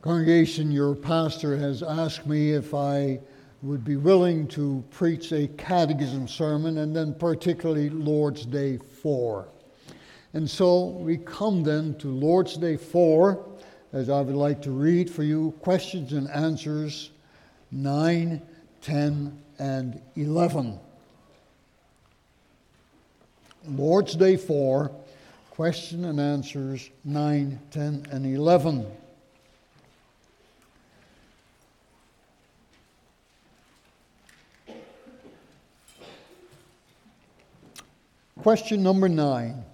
Congregation, your pastor has asked me if I would be willing to preach a catechism sermon and then particularly Lord's Day 4. And so we come then to Lord's Day 4, as I would like to read for you questions and answers 9, 10, and 11. Lord's Day 4, question and answers 9, 10, and 11. Question number nine.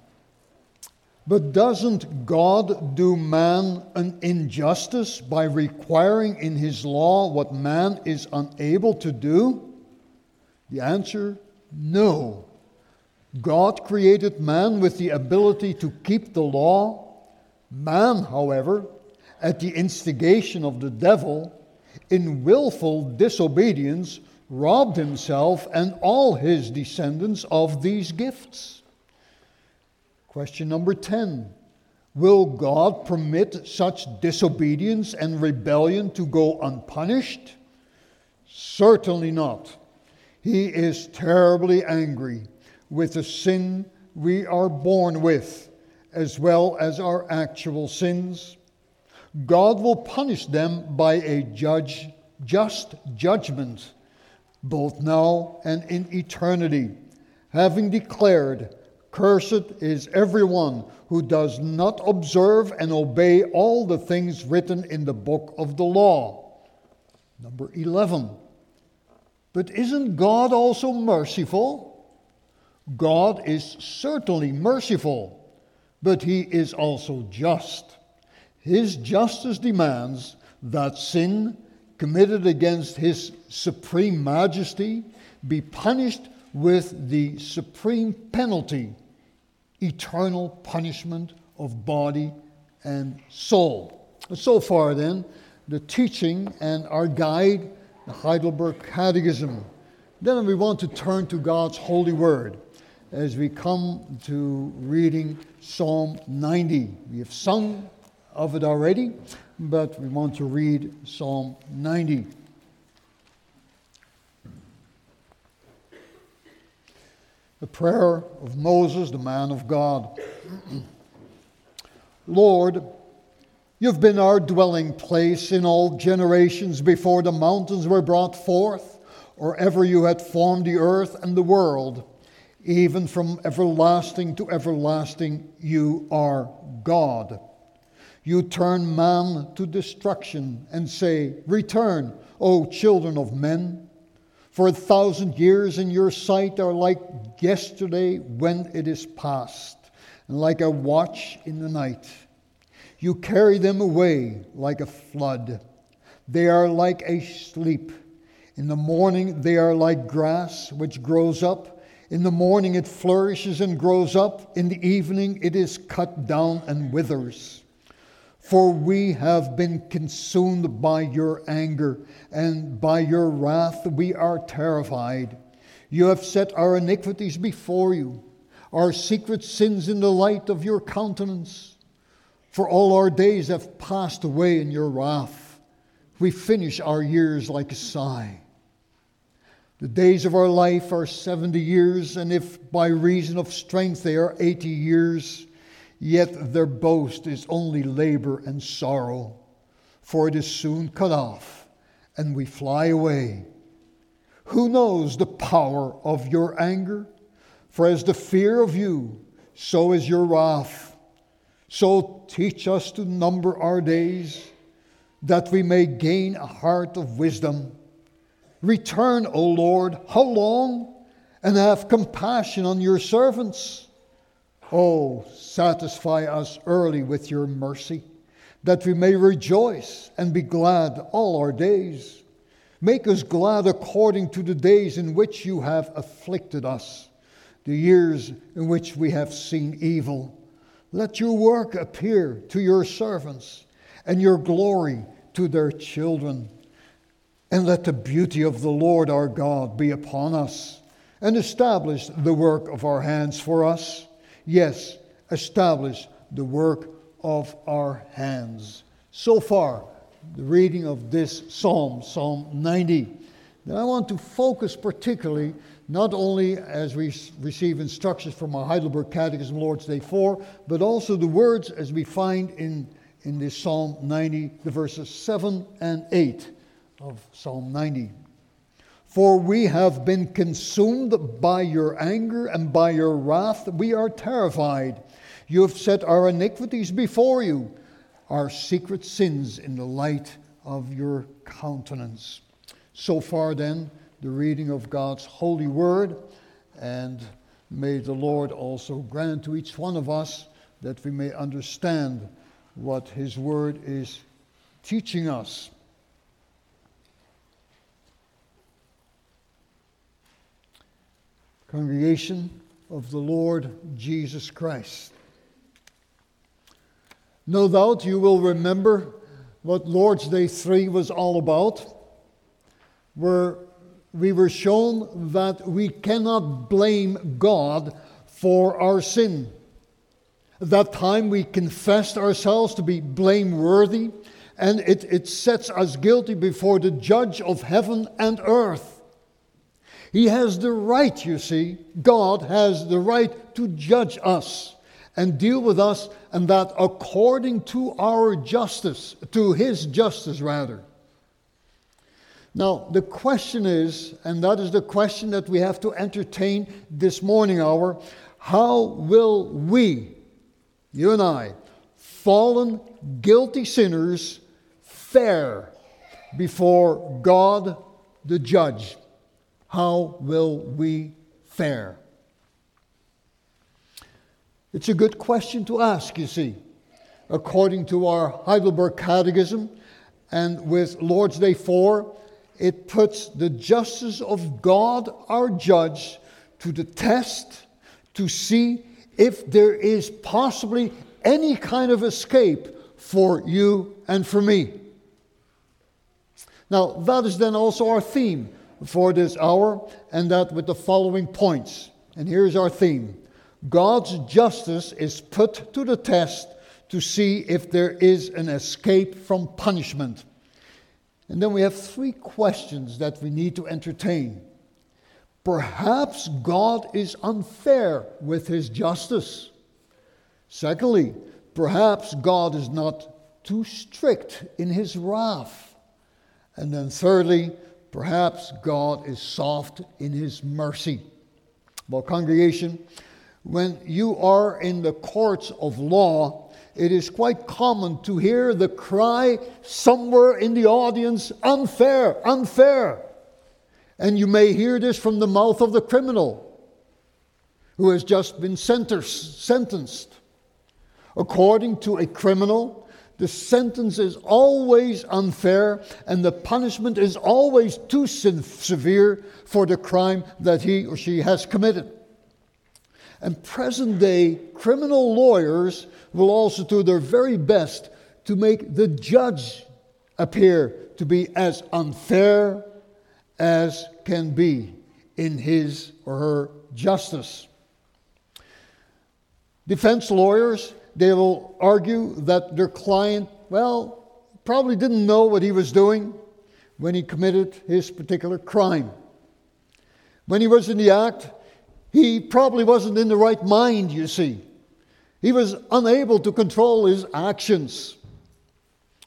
But doesn't God do man an injustice by requiring in his law what man is unable to do? The answer no. God created man with the ability to keep the law. Man, however, at the instigation of the devil, in willful disobedience, robbed himself and all his descendants of these gifts. Question number 10 Will God permit such disobedience and rebellion to go unpunished? Certainly not. He is terribly angry with the sin we are born with, as well as our actual sins. God will punish them by a judge, just judgment both now and in eternity, having declared, Cursed is everyone who does not observe and obey all the things written in the book of the law. Number 11. But isn't God also merciful? God is certainly merciful, but he is also just. His justice demands that sin committed against his supreme majesty be punished with the supreme penalty, eternal punishment of body and soul. So far, then, the teaching and our guide, the Heidelberg Catechism. Then we want to turn to God's holy word as we come to reading Psalm 90. We have sung of it already, but we want to read Psalm 90. The prayer of Moses, the man of God. Lord, you've been our dwelling place in all generations before the mountains were brought forth, or ever you had formed the earth and the world. Even from everlasting to everlasting, you are God. You turn man to destruction and say, Return, O children of men. For a thousand years in your sight are like yesterday when it is past, and like a watch in the night. You carry them away like a flood. They are like a sleep. In the morning they are like grass which grows up. In the morning it flourishes and grows up. In the evening it is cut down and withers. For we have been consumed by your anger, and by your wrath we are terrified. You have set our iniquities before you, our secret sins in the light of your countenance. For all our days have passed away in your wrath. We finish our years like a sigh. The days of our life are 70 years, and if by reason of strength they are 80 years, Yet their boast is only labor and sorrow, for it is soon cut off, and we fly away. Who knows the power of your anger? For as the fear of you, so is your wrath. So teach us to number our days, that we may gain a heart of wisdom. Return, O Lord, how long? And have compassion on your servants. Oh, satisfy us early with your mercy, that we may rejoice and be glad all our days. Make us glad according to the days in which you have afflicted us, the years in which we have seen evil. Let your work appear to your servants, and your glory to their children. And let the beauty of the Lord our God be upon us, and establish the work of our hands for us. Yes, establish the work of our hands. So far, the reading of this psalm, Psalm 90. Now, I want to focus particularly not only as we receive instructions from our Heidelberg Catechism, Lord's Day 4, but also the words as we find in, in this Psalm 90, the verses 7 and 8 of Psalm 90. For we have been consumed by your anger and by your wrath. We are terrified. You have set our iniquities before you, our secret sins in the light of your countenance. So far, then, the reading of God's holy word, and may the Lord also grant to each one of us that we may understand what his word is teaching us. Congregation of the Lord Jesus Christ. No doubt you will remember what Lord's Day 3 was all about, where we were shown that we cannot blame God for our sin. At that time, we confessed ourselves to be blameworthy, and it, it sets us guilty before the judge of heaven and earth. He has the right, you see, God has the right to judge us and deal with us, and that according to our justice, to his justice rather. Now, the question is, and that is the question that we have to entertain this morning hour how will we, you and I, fallen, guilty sinners, fare before God the judge? How will we fare? It's a good question to ask, you see. According to our Heidelberg Catechism and with Lord's Day 4, it puts the justice of God, our judge, to the test to see if there is possibly any kind of escape for you and for me. Now, that is then also our theme for this hour, and that with the following points. And here's our theme God's justice is put to the test to see if there is an escape from punishment. And then we have three questions that we need to entertain. Perhaps God is unfair with his justice. Secondly, perhaps God is not too strict in his wrath. And then thirdly, perhaps God is soft in his mercy. Well, congregation, when you are in the courts of law, it is quite common to hear the cry somewhere in the audience unfair, unfair. And you may hear this from the mouth of the criminal who has just been sentenced. According to a criminal, the sentence is always unfair and the punishment is always too severe for the crime that he or she has committed. And present day criminal lawyers will also do their very best to make the judge appear to be as unfair as can be in his or her justice. Defense lawyers, they will argue that their client, well, probably didn't know what he was doing when he committed his particular crime. When he was in the act, he probably wasn't in the right mind, you see. He was unable to control his actions.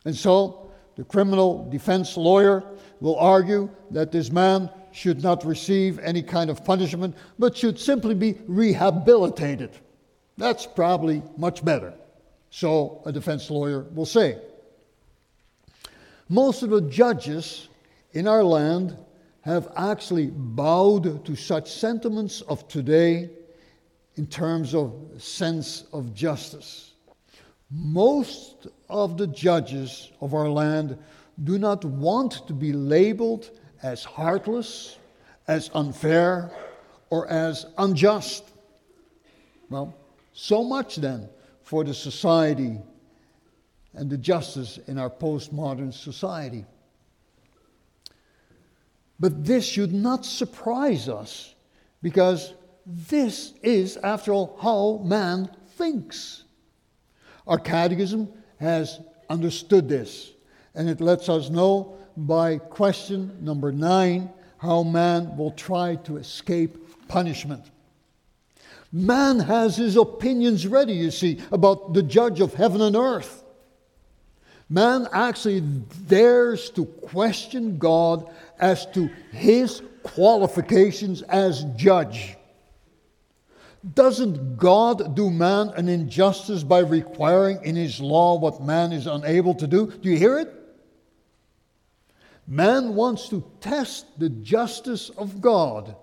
And so, the criminal defense lawyer will argue that this man should not receive any kind of punishment, but should simply be rehabilitated. That's probably much better. So, a defense lawyer will say. Most of the judges in our land have actually bowed to such sentiments of today in terms of sense of justice. Most of the judges of our land do not want to be labeled as heartless, as unfair, or as unjust. Well, so much then for the society and the justice in our postmodern society. But this should not surprise us because this is, after all, how man thinks. Our catechism has understood this, And it lets us know by question number nine how man will try to escape punishment. Man has his opinions ready, you see, about the judge of heaven and earth. Man actually dares to question God as to his qualifications as judge. Doesn't God do man an injustice by requiring in his law what man is unable to do? Do you hear it? Man wants to test the justice of God.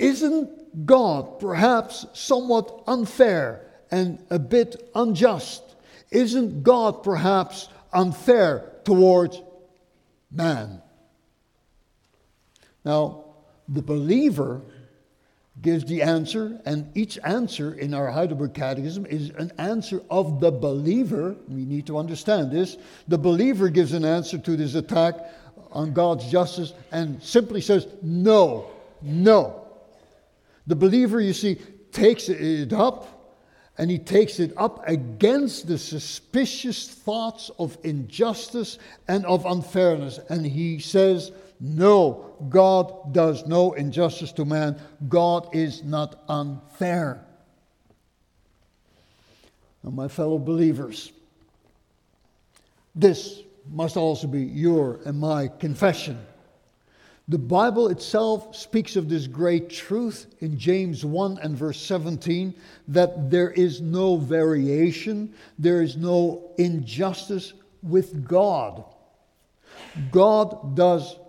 Isn't God perhaps somewhat unfair and a bit unjust? Isn't God perhaps unfair towards man? Now, the believer gives the answer, and each answer in our Heidelberg Catechism is an answer of the believer. We need to understand this. The believer gives an answer to this attack on God's justice and simply says, No, no. The believer, you see, takes it up and he takes it up against the suspicious thoughts of injustice and of unfairness. And he says, No, God does no injustice to man. God is not unfair. Now, my fellow believers, this must also be your and my confession. The Bible itself speaks of this great truth in James 1 and verse 17 that there is no variation, there is no injustice with God. God does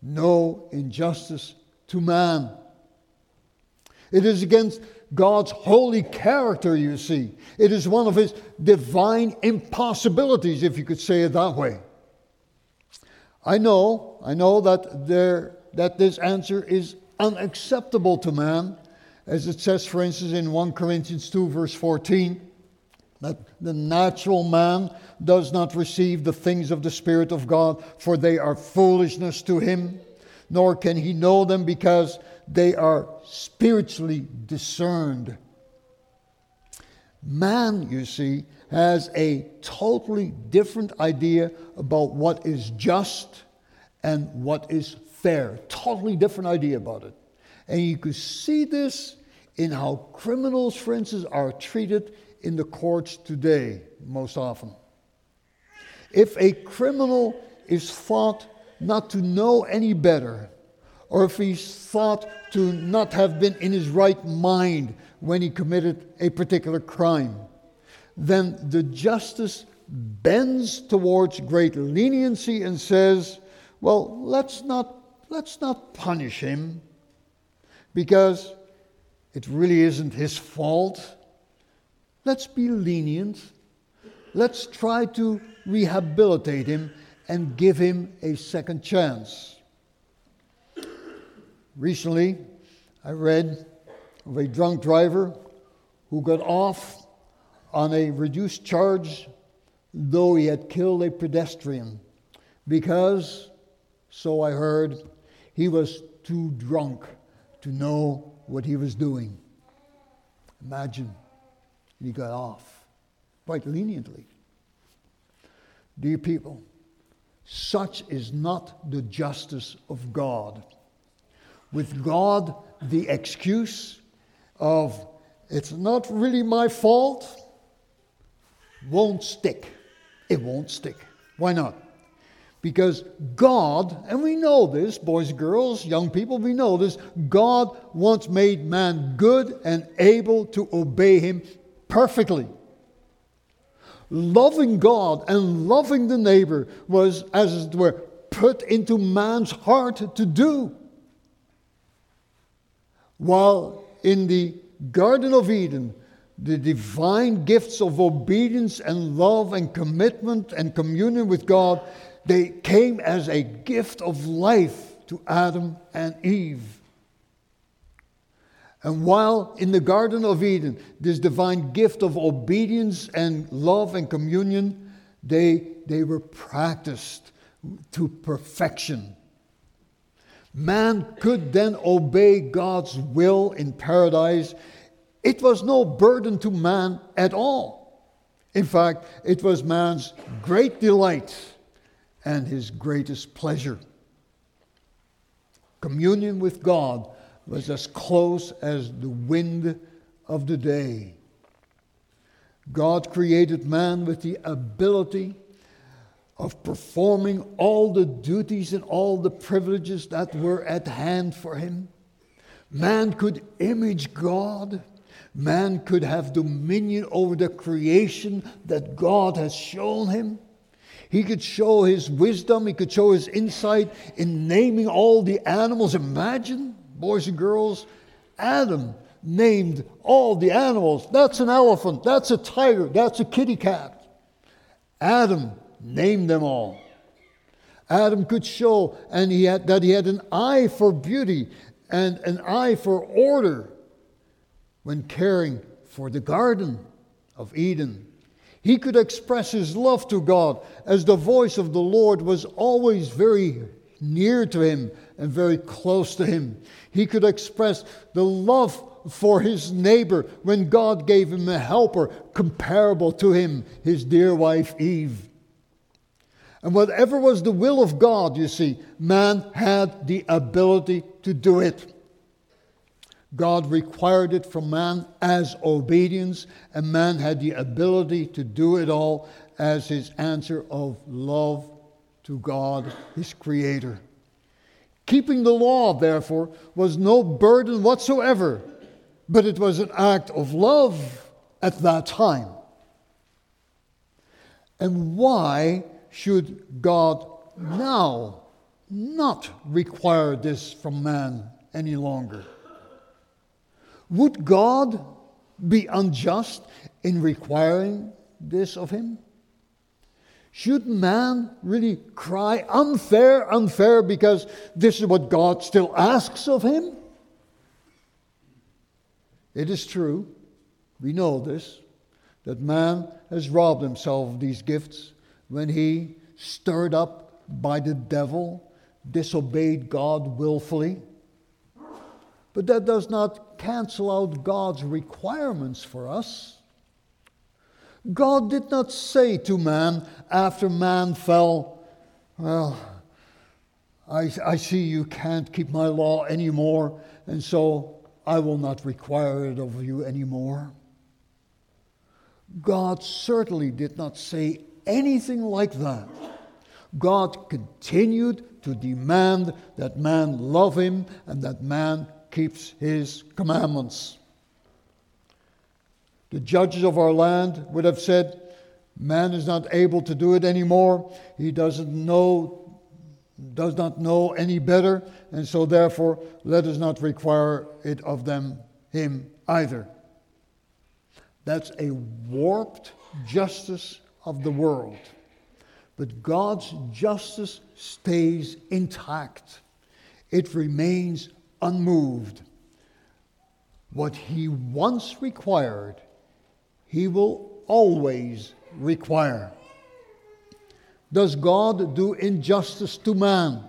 no injustice to man. It is against God's holy character, you see. It is one of his divine impossibilities, if you could say it that way. I know, I know that, there, that this answer is unacceptable to man, as it says, for instance, in 1 Corinthians 2, verse 14, that the natural man does not receive the things of the Spirit of God, for they are foolishness to him, nor can he know them because they are spiritually discerned. Man, you see, has a totally different idea about what is just and what is fair. Totally different idea about it. And you could see this in how criminals, for instance, are treated in the courts today, most often. If a criminal is thought not to know any better, or if he's thought to not have been in his right mind when he committed a particular crime, then the justice bends towards great leniency and says, well, let's not, let's not punish him because it really isn't his fault. Let's be lenient. Let's try to rehabilitate him and give him a second chance. Recently, I read of a drunk driver who got off on a reduced charge, though he had killed a pedestrian, because, so I heard, he was too drunk to know what he was doing. Imagine, he got off quite leniently. Dear people, such is not the justice of God. With God, the excuse of, it's not really my fault, won't stick. It won't stick. Why not? Because God, and we know this, boys and girls, young people, we know this, God once made man good and able to obey him perfectly. Loving God and loving the neighbor was, as it were, put into man's heart to do. While in the Garden of Eden, the divine gifts of obedience and love and commitment and communion with God, they came as a gift of life to Adam and Eve. And while in the Garden of Eden, this divine gift of obedience and love and communion, they, they were practiced to perfection. Man could then obey God's will in paradise it was no burden to man at all. In fact, it was man's great delight and his greatest pleasure. Communion with God was as close as the wind of the day. God created man with the ability of performing all the duties and all the privileges that were at hand for him. Man could image God. Man could have dominion over the creation that God has shown him. He could show his wisdom, he could show his insight in naming all the animals. Imagine, boys and girls, Adam named all the animals. That's an elephant, that's a tiger, that's a kitty cat. Adam named them all. Adam could show and he had, that he had an eye for beauty and an eye for order when caring for the Garden of Eden. He could express his love to God as the voice of the Lord was always very near to him and very close to him. He could express the love for his neighbor when God gave him a helper comparable to him, his dear wife Eve. And whatever was the will of God, you see, man had the ability to do it. God required it from man as obedience, and man had the ability to do it all as his answer of love to God, his Creator. Keeping the law, therefore, was no burden whatsoever, but it was an act of love at that time. And why should God now not require this from man any longer? Would God be unjust in requiring this of him? Should man really cry, unfair, unfair, because this is what God still asks of him? It is true, we know this, that man has robbed himself of these gifts when he, stirred up by the devil, disobeyed God willfully. But that does not cancel out God's requirements for us. God did not say to man after man fell, Well, I, I see you can't keep my law anymore, and so I will not require it of you anymore. God certainly did not say anything like that. God continued to demand that man love him and that man keeps his commandments. The judges of our land would have said, Man is not able to do it anymore. He doesn't know, does not know any better, and so therefore let us not require it of them, him either. That's a warped justice of the world. But God's justice stays intact, it remains unmoved. What he once required, he will always require. Does God do injustice to man?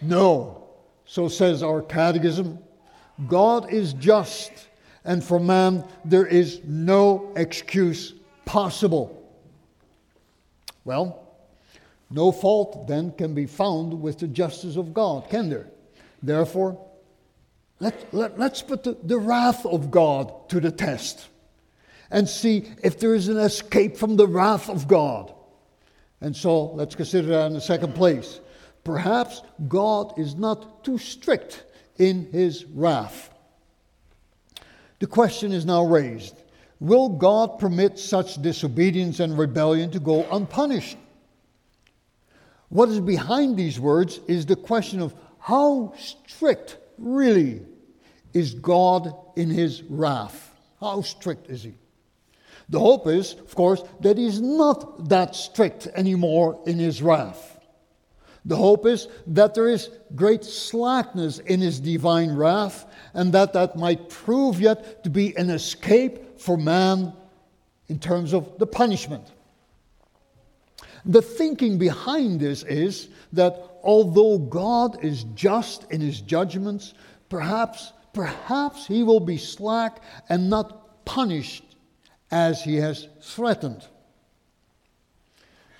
No. So says our catechism. God is just, and for man there is no excuse possible. Well, no fault then can be found with the justice of God, can there? Therefore, let, let, let's put the, the wrath of God to the test and see if there is an escape from the wrath of God. And so let's consider that in the second place. Perhaps God is not too strict in his wrath. The question is now raised Will God permit such disobedience and rebellion to go unpunished? What is behind these words is the question of how strict, really, is God in his wrath? How strict is he? The hope is, of course, that he's not that strict anymore in his wrath. The hope is that there is great slackness in his divine wrath, and that that might prove yet to be an escape for man in terms of the punishment. The thinking behind this is that although God is just in his judgments, perhaps, perhaps he will be slack and not punished as he has threatened.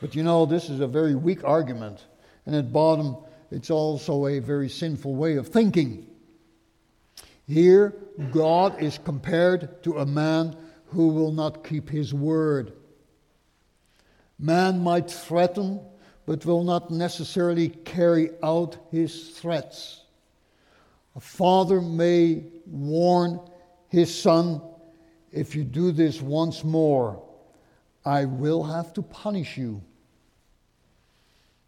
But you know, this is a very weak argument, and at bottom, it's also a very sinful way of thinking. Here, God is compared to a man who will not keep his word. Man might threaten, but will not necessarily carry out his threats. A father may warn his son, if you do this once more, I will have to punish you.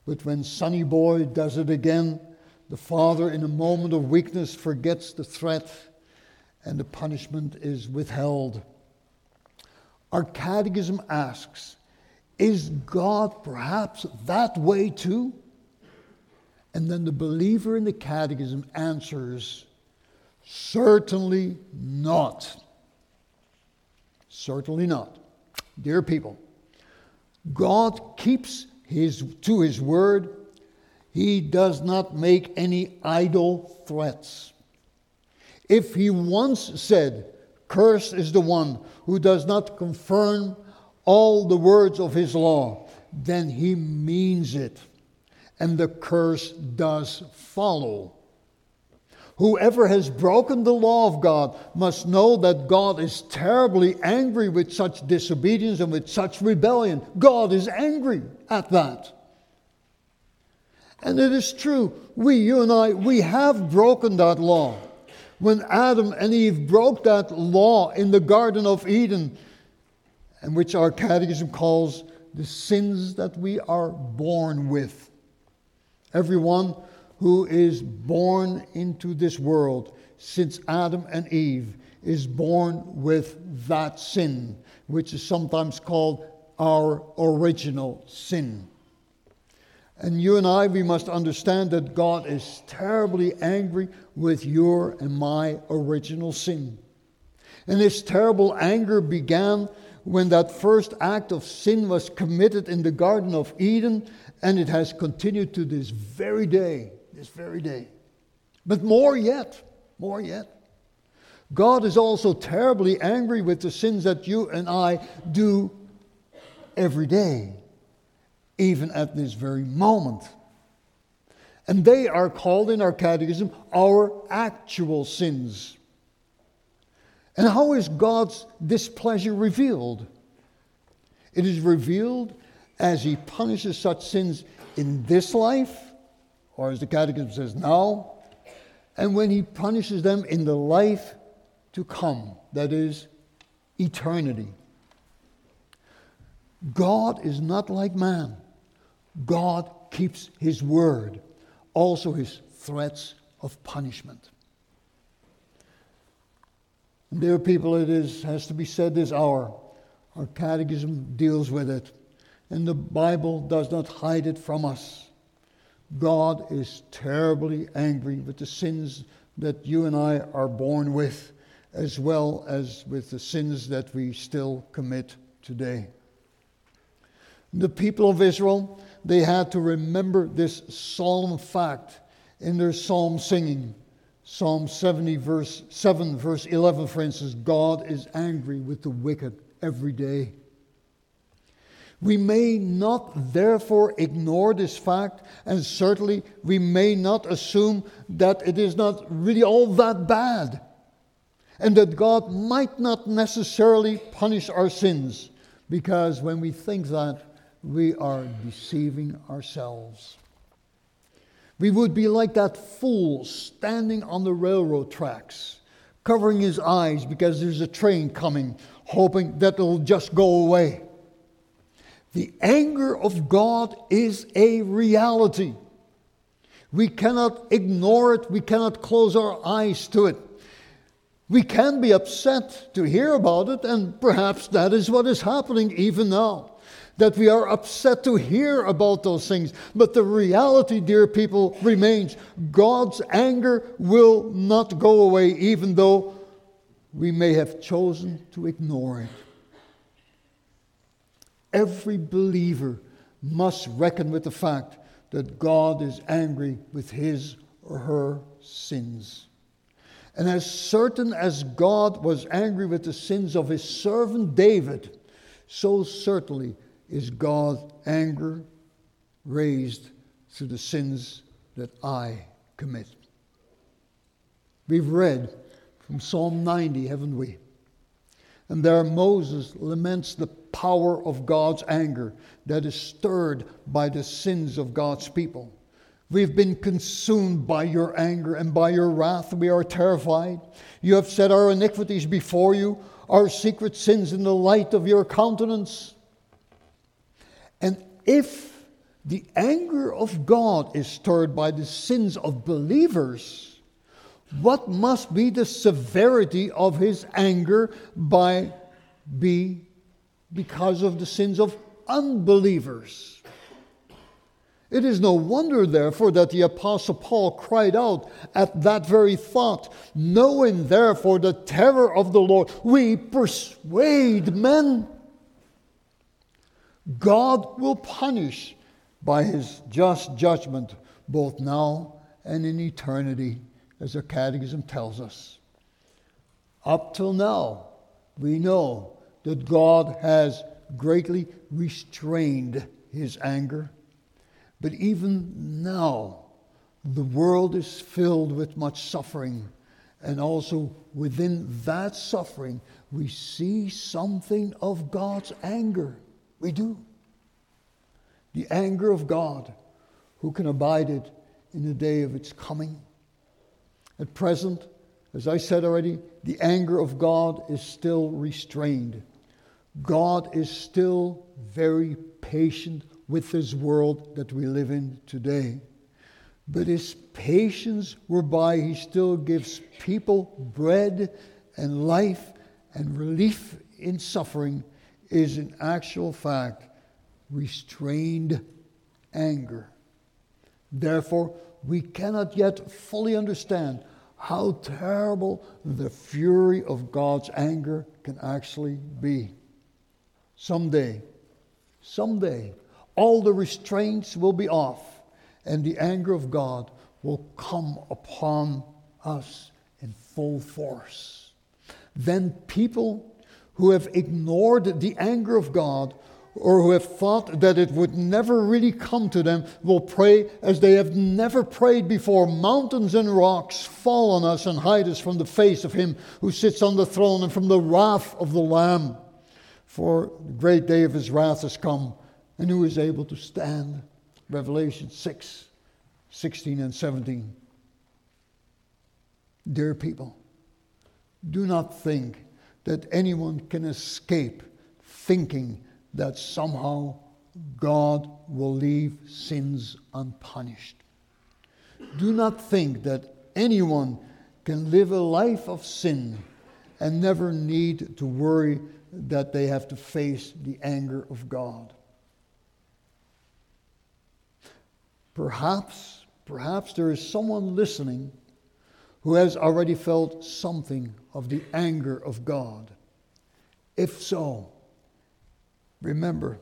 But when Sonny Boy does it again, the father, in a moment of weakness, forgets the threat and the punishment is withheld. Our catechism asks Is God perhaps that way too? And then the believer in the catechism answers Certainly not. Certainly not. Dear people, God keeps his, to his word. He does not make any idle threats. If he once said, Cursed is the one who does not confirm all the words of his law, then he means it, and the curse does follow. Whoever has broken the law of God must know that God is terribly angry with such disobedience and with such rebellion. God is angry at that. And it is true, we, you and I, we have broken that law. When Adam and Eve broke that law in the Garden of Eden, and which our catechism calls the sins that we are born with. Everyone who is born into this world since Adam and Eve is born with that sin, which is sometimes called our original sin. And you and I, we must understand that God is terribly angry with your and my original sin. And this terrible anger began when that first act of sin was committed in the Garden of Eden, and it has continued to this very day this very day. But more yet, more yet. God is also terribly angry with the sins that you and I do every day, even at this very moment. And they are called in our catechism our actual sins. And how is God's displeasure revealed? It is revealed as He punishes such sins in this life or as the Catechism says, now, and when he punishes them in the life to come, that is, eternity. God is not like man. God keeps his word, also his threats of punishment. Dear people, it is, has to be said this hour. Our catechism deals with it, and the Bible does not hide it from us. God is terribly angry with the sins that you and I are born with, as well as with the sins that we still commit today. The people of Israel, they had to remember this solemn fact in their psalm singing. Psalm 70, verse 7, verse 11, for instance God is angry with the wicked every day. We may not therefore ignore this fact, and certainly we may not assume that it is not really all that bad, and that God might not necessarily punish our sins, because when we think that, we are deceiving ourselves. We would be like that fool standing on the railroad tracks, covering his eyes because there's a train coming, hoping that it'll just go away. The anger of God is a reality. We cannot ignore it, we cannot close our eyes to it. We can be upset to hear about it, and perhaps that is what is happening even now. That we are upset to hear about those things. But the reality, dear people, remains God's anger will not go away, even though we may have chosen to ignore it. Every believer must reckon with the fact that God is angry with his or her sins. And as certain as God was angry with the sins of his servant David, so certainly is God's anger raised through the sins that I commit. We've read from Psalm 90, haven't we? And there Moses laments the power of God's anger that is stirred by the sins of God's people. We've been consumed by your anger and by your wrath. We are terrified. You have set our iniquities before you, our secret sins in the light of your countenance. If the anger of God is stirred by the sins of believers, what must be the severity of his anger by be because of the sins of unbelievers? It is no wonder, therefore, that the Apostle Paul cried out at that very thought, knowing, therefore, the terror of the Lord, we persuade men. God will punish by his just judgment both now and in eternity, as the Catechism tells us. Up till now, we know that God has greatly restrained his anger but even now, the world is filled with much suffering. And also within that suffering, we see something of God's anger. We do. The anger of God. Who can abide it in the day of its coming? At present, as I said already, the anger of God is still restrained. God is still very patient with this world that we live in today. But his patience, whereby he still gives people bread and life and relief in suffering, is in actual fact restrained anger. Therefore, we cannot yet fully understand how terrible the fury of God's anger can actually be. Someday, someday, all the restraints will be off, and the anger of God will come upon us in full force. Then people who have ignored the anger of God or who have thought that it would never really come to them will pray as they have never prayed before. Mountains and rocks fall on us and hide us from the face of Him who sits on the throne and from the wrath of the Lamb. For the great day of His wrath has come and who is able to stand. Revelation 6 16 and 17. Dear people, do not think that anyone can escape thinking that somehow God will leave sins unpunished. Do not think that anyone can live a life of sin and never need to worry that they have to face the anger of God. Perhaps, perhaps there is someone listening who has already felt something of the anger of God. If so, remember,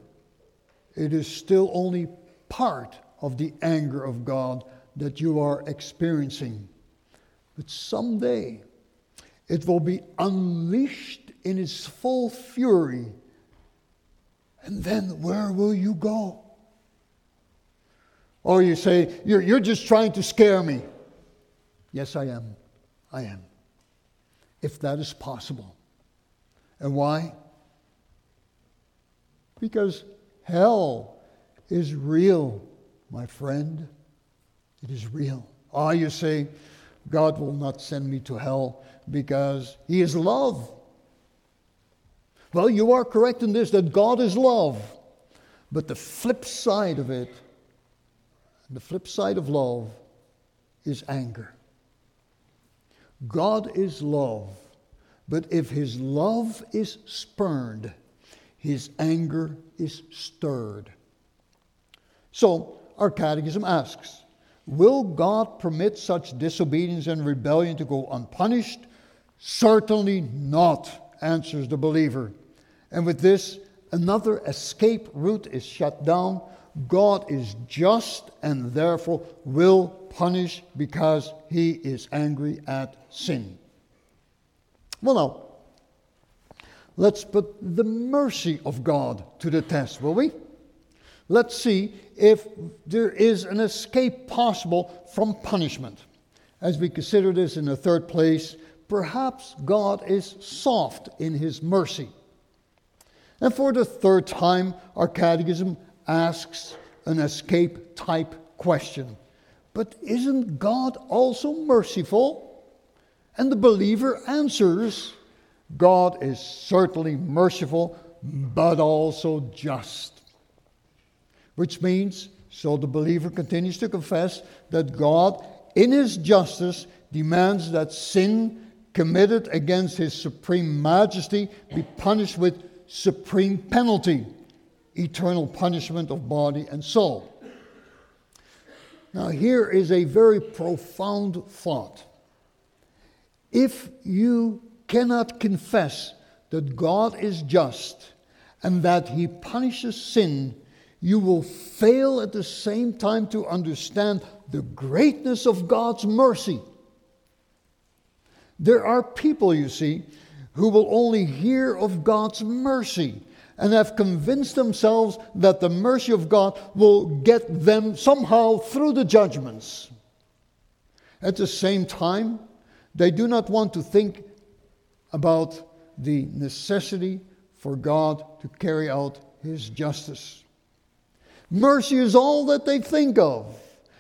it is still only part of the anger of God that you are experiencing. But someday it will be unleashed in its full fury. And then where will you go? Or you say, you're, you're just trying to scare me. Yes, I am. I am. If that is possible. And why? Because hell is real, my friend. It is real. Ah, you say, God will not send me to hell because He is love. Well, you are correct in this that God is love. But the flip side of it the flip side of love is anger. God is love, but if his love is spurned, his anger is stirred. So, our catechism asks Will God permit such disobedience and rebellion to go unpunished? Certainly not, answers the believer. And with this, another escape route is shut down God is just and therefore will punish because he is angry at sin. Well, now, let's put the mercy of God to the test, will we? Let's see if there is an escape possible from punishment. As we consider this in the third place, perhaps God is soft in his mercy. And for the third time, our catechism asks an escape type question. But isn't God also merciful? And the believer answers God is certainly merciful, but also just. Which means, so the believer continues to confess that God, in his justice, demands that sin committed against his supreme majesty be punished with supreme penalty, eternal punishment of body and soul. Now, here is a very profound thought. If you cannot confess that God is just and that he punishes sin, you will fail at the same time to understand the greatness of God's mercy. There are people, you see, who will only hear of God's mercy and have convinced themselves that the mercy of God will get them somehow through the judgments. At the same time, they do not want to think about the necessity for God to carry out His justice. Mercy is all that they think of.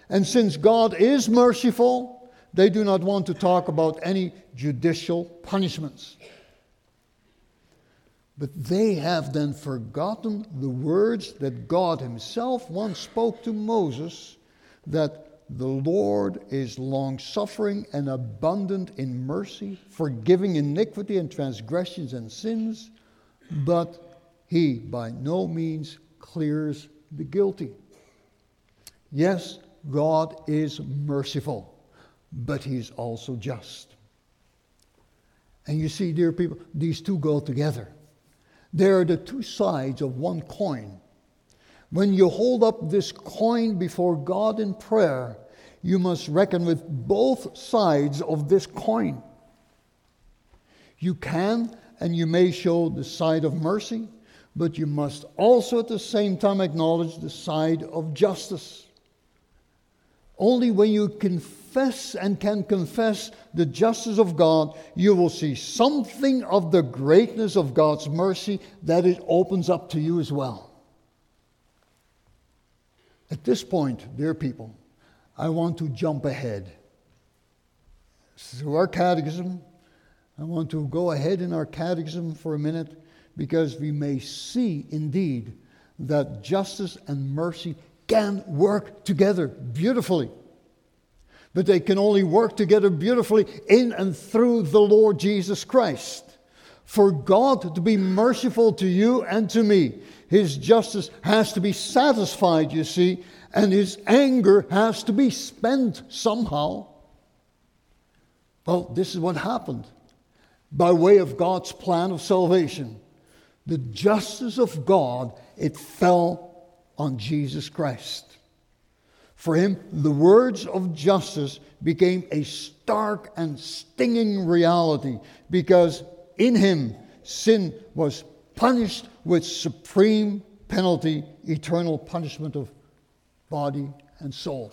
And since God is merciful, they do not want to talk about any judicial punishments. But they have then forgotten the words that God Himself once spoke to Moses that the Lord is long suffering and abundant in mercy, forgiving iniquity and transgressions and sins, but He by no means clears the guilty. Yes, God is merciful, but He's also just. And you see, dear people, these two go together. They are the two sides of one coin. When you hold up this coin before God in prayer, you must reckon with both sides of this coin. You can and you may show the side of mercy, but you must also at the same time acknowledge the side of justice. Only when you confess and can confess the justice of God, you will see something of the greatness of God's mercy that it opens up to you as well. At this point, dear people, I want to jump ahead. Through our catechism, I want to go ahead in our catechism for a minute because we may see indeed that justice and mercy can work together beautifully. But they can only work together beautifully in and through the Lord Jesus Christ. For God to be merciful to you and to me, His justice has to be satisfied, you see, and His anger has to be spent somehow. Well, this is what happened by way of God's plan of salvation. The justice of God, it fell on Jesus Christ. For him, the words of justice became a stark and stinging reality because in him sin was punished with supreme penalty, eternal punishment of body and soul.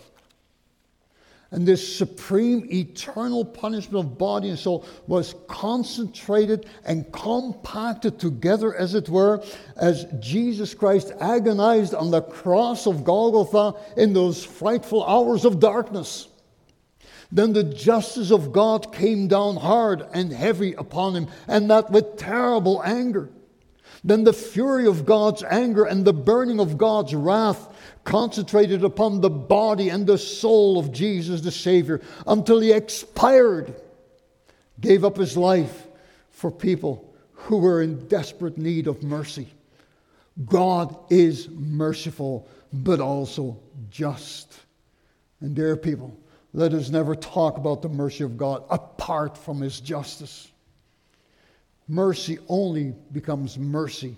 And this supreme eternal punishment of body and soul was concentrated and compacted together, as it were, as Jesus Christ agonized on the cross of Golgotha in those frightful hours of darkness. Then the justice of God came down hard and heavy upon him, and that with terrible anger. Then the fury of God's anger and the burning of God's wrath concentrated upon the body and the soul of Jesus the Savior until he expired, gave up his life for people who were in desperate need of mercy. God is merciful, but also just. And dear people, let us never talk about the mercy of God apart from his justice. Mercy only becomes mercy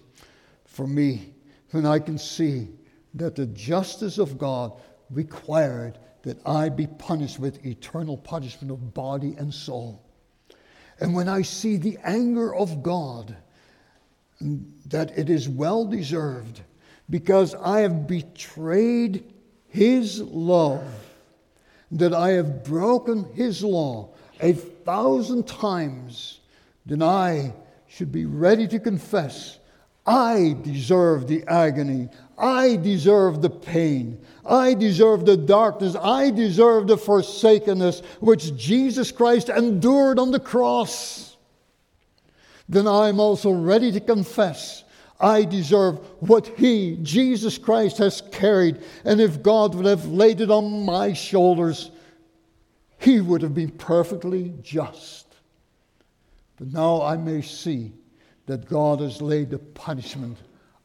for me when I can see that the justice of God required that I be punished with eternal punishment of body and soul. And when I see the anger of God that it is well deserved because I have betrayed his love, that I have broken his law a thousand times, then I should be ready to confess I deserve the agony. I deserve the pain. I deserve the darkness. I deserve the forsakenness which Jesus Christ endured on the cross. Then I'm also ready to confess I deserve what He, Jesus Christ, has carried. And if God would have laid it on my shoulders, He would have been perfectly just. But now I may see that God has laid the punishment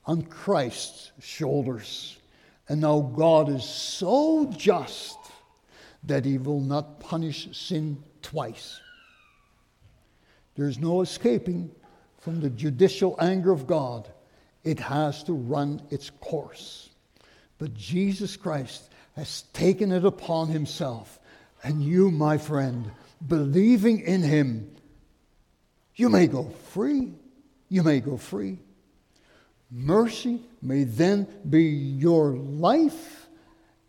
on Christ's shoulders. And now God is so just that He will not punish sin twice. There's no escaping from the judicial anger of God it has to run its course. But Jesus Christ has taken it upon himself. And you, my friend, believing in him, you may go free. You may go free. Mercy may then be your life,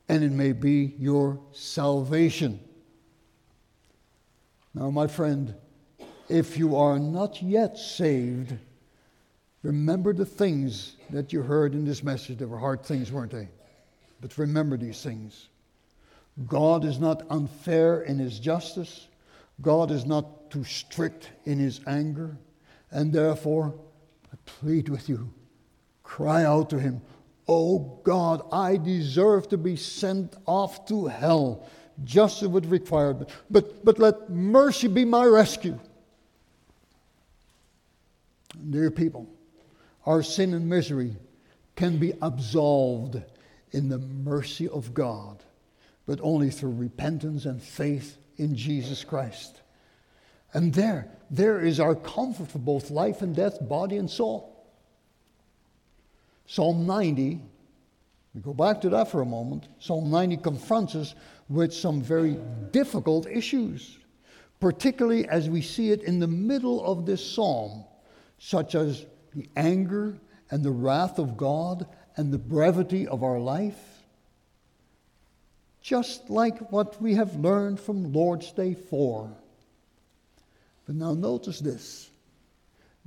and it may be your salvation. Now, my friend, if you are not yet saved, Remember the things that you heard in this message. They were hard things, weren't they? But remember these things. God is not unfair in his justice. God is not too strict in his anger. And therefore, I plead with you cry out to him, Oh God, I deserve to be sent off to hell. Would require it. But, but let mercy be my rescue. Dear people, our sin and misery can be absolved in the mercy of God, but only through repentance and faith in Jesus Christ. And there, there is our comfort for both life and death, body and soul. Psalm 90, we go back to that for a moment. Psalm 90 confronts us with some very difficult issues, particularly as we see it in the middle of this psalm, such as the anger and the wrath of God and the brevity of our life? Just like what we have learned from Lord's Day 4. Now notice this.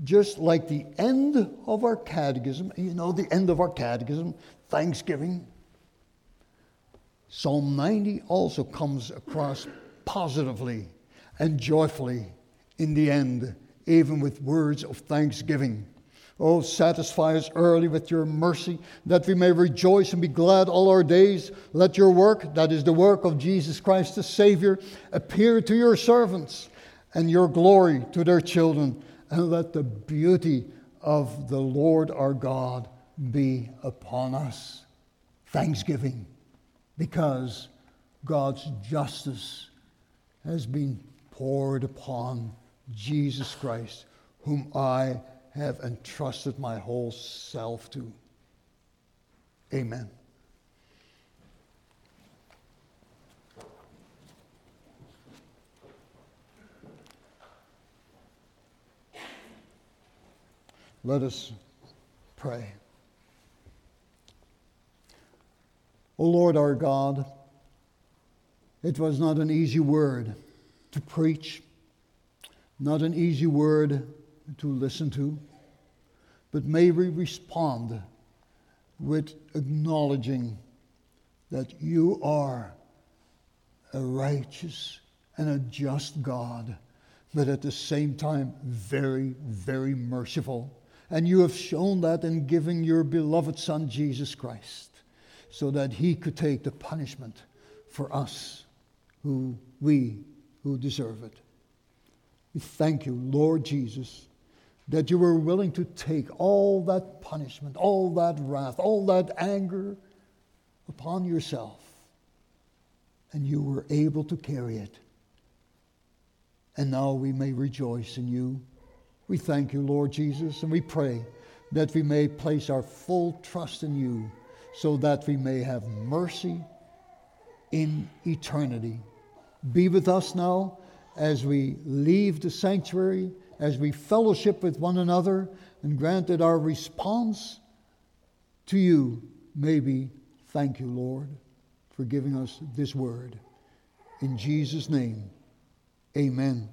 Just like the end of our catechism, you know, the end of our catechism, Thanksgiving, Psalm 90 also comes across positively and joyfully in the end, even with words of thanksgiving. Oh, satisfy us early with your mercy, that we may rejoice and be glad all our days. Let your work, that is the work of Jesus Christ the Savior, appear to your servants, and your glory to their children. And let the beauty of the Lord our God be upon us. Thanksgiving, because God's justice has been poured upon Jesus Christ, whom I have entrusted my whole self to. Amen. Let us pray. O Lord our God, it was not an easy word to preach, not an easy word to listen to, but may we respond with acknowledging that you are a righteous and a just God, but at the same time, very, very merciful. And you have shown that in giving your beloved Son, Jesus Christ, so that he could take the punishment for us who we who deserve it. We thank you, Lord Jesus that you were willing to take all that punishment, all that wrath, all that anger upon yourself, and you were able to carry it. And now we may rejoice in you. We thank you, Lord Jesus, and we pray that we may place our full trust in you so that we may have mercy in eternity. Be with us now as we leave the sanctuary as we fellowship with one another, and grant that our response to you may be thank you, Lord, for giving us this word. In Jesus' name, amen.